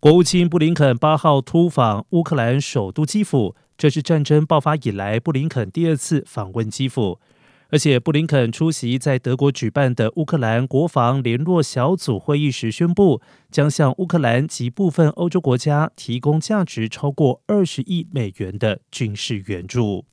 国务卿布林肯八号突访乌克兰首都基辅，这是战争爆发以来布林肯第二次访问基辅。而且，布林肯出席在德国举办的乌克兰国防联络小组会议时宣布，将向乌克兰及部分欧洲国家提供价值超过二十亿美元的军事援助。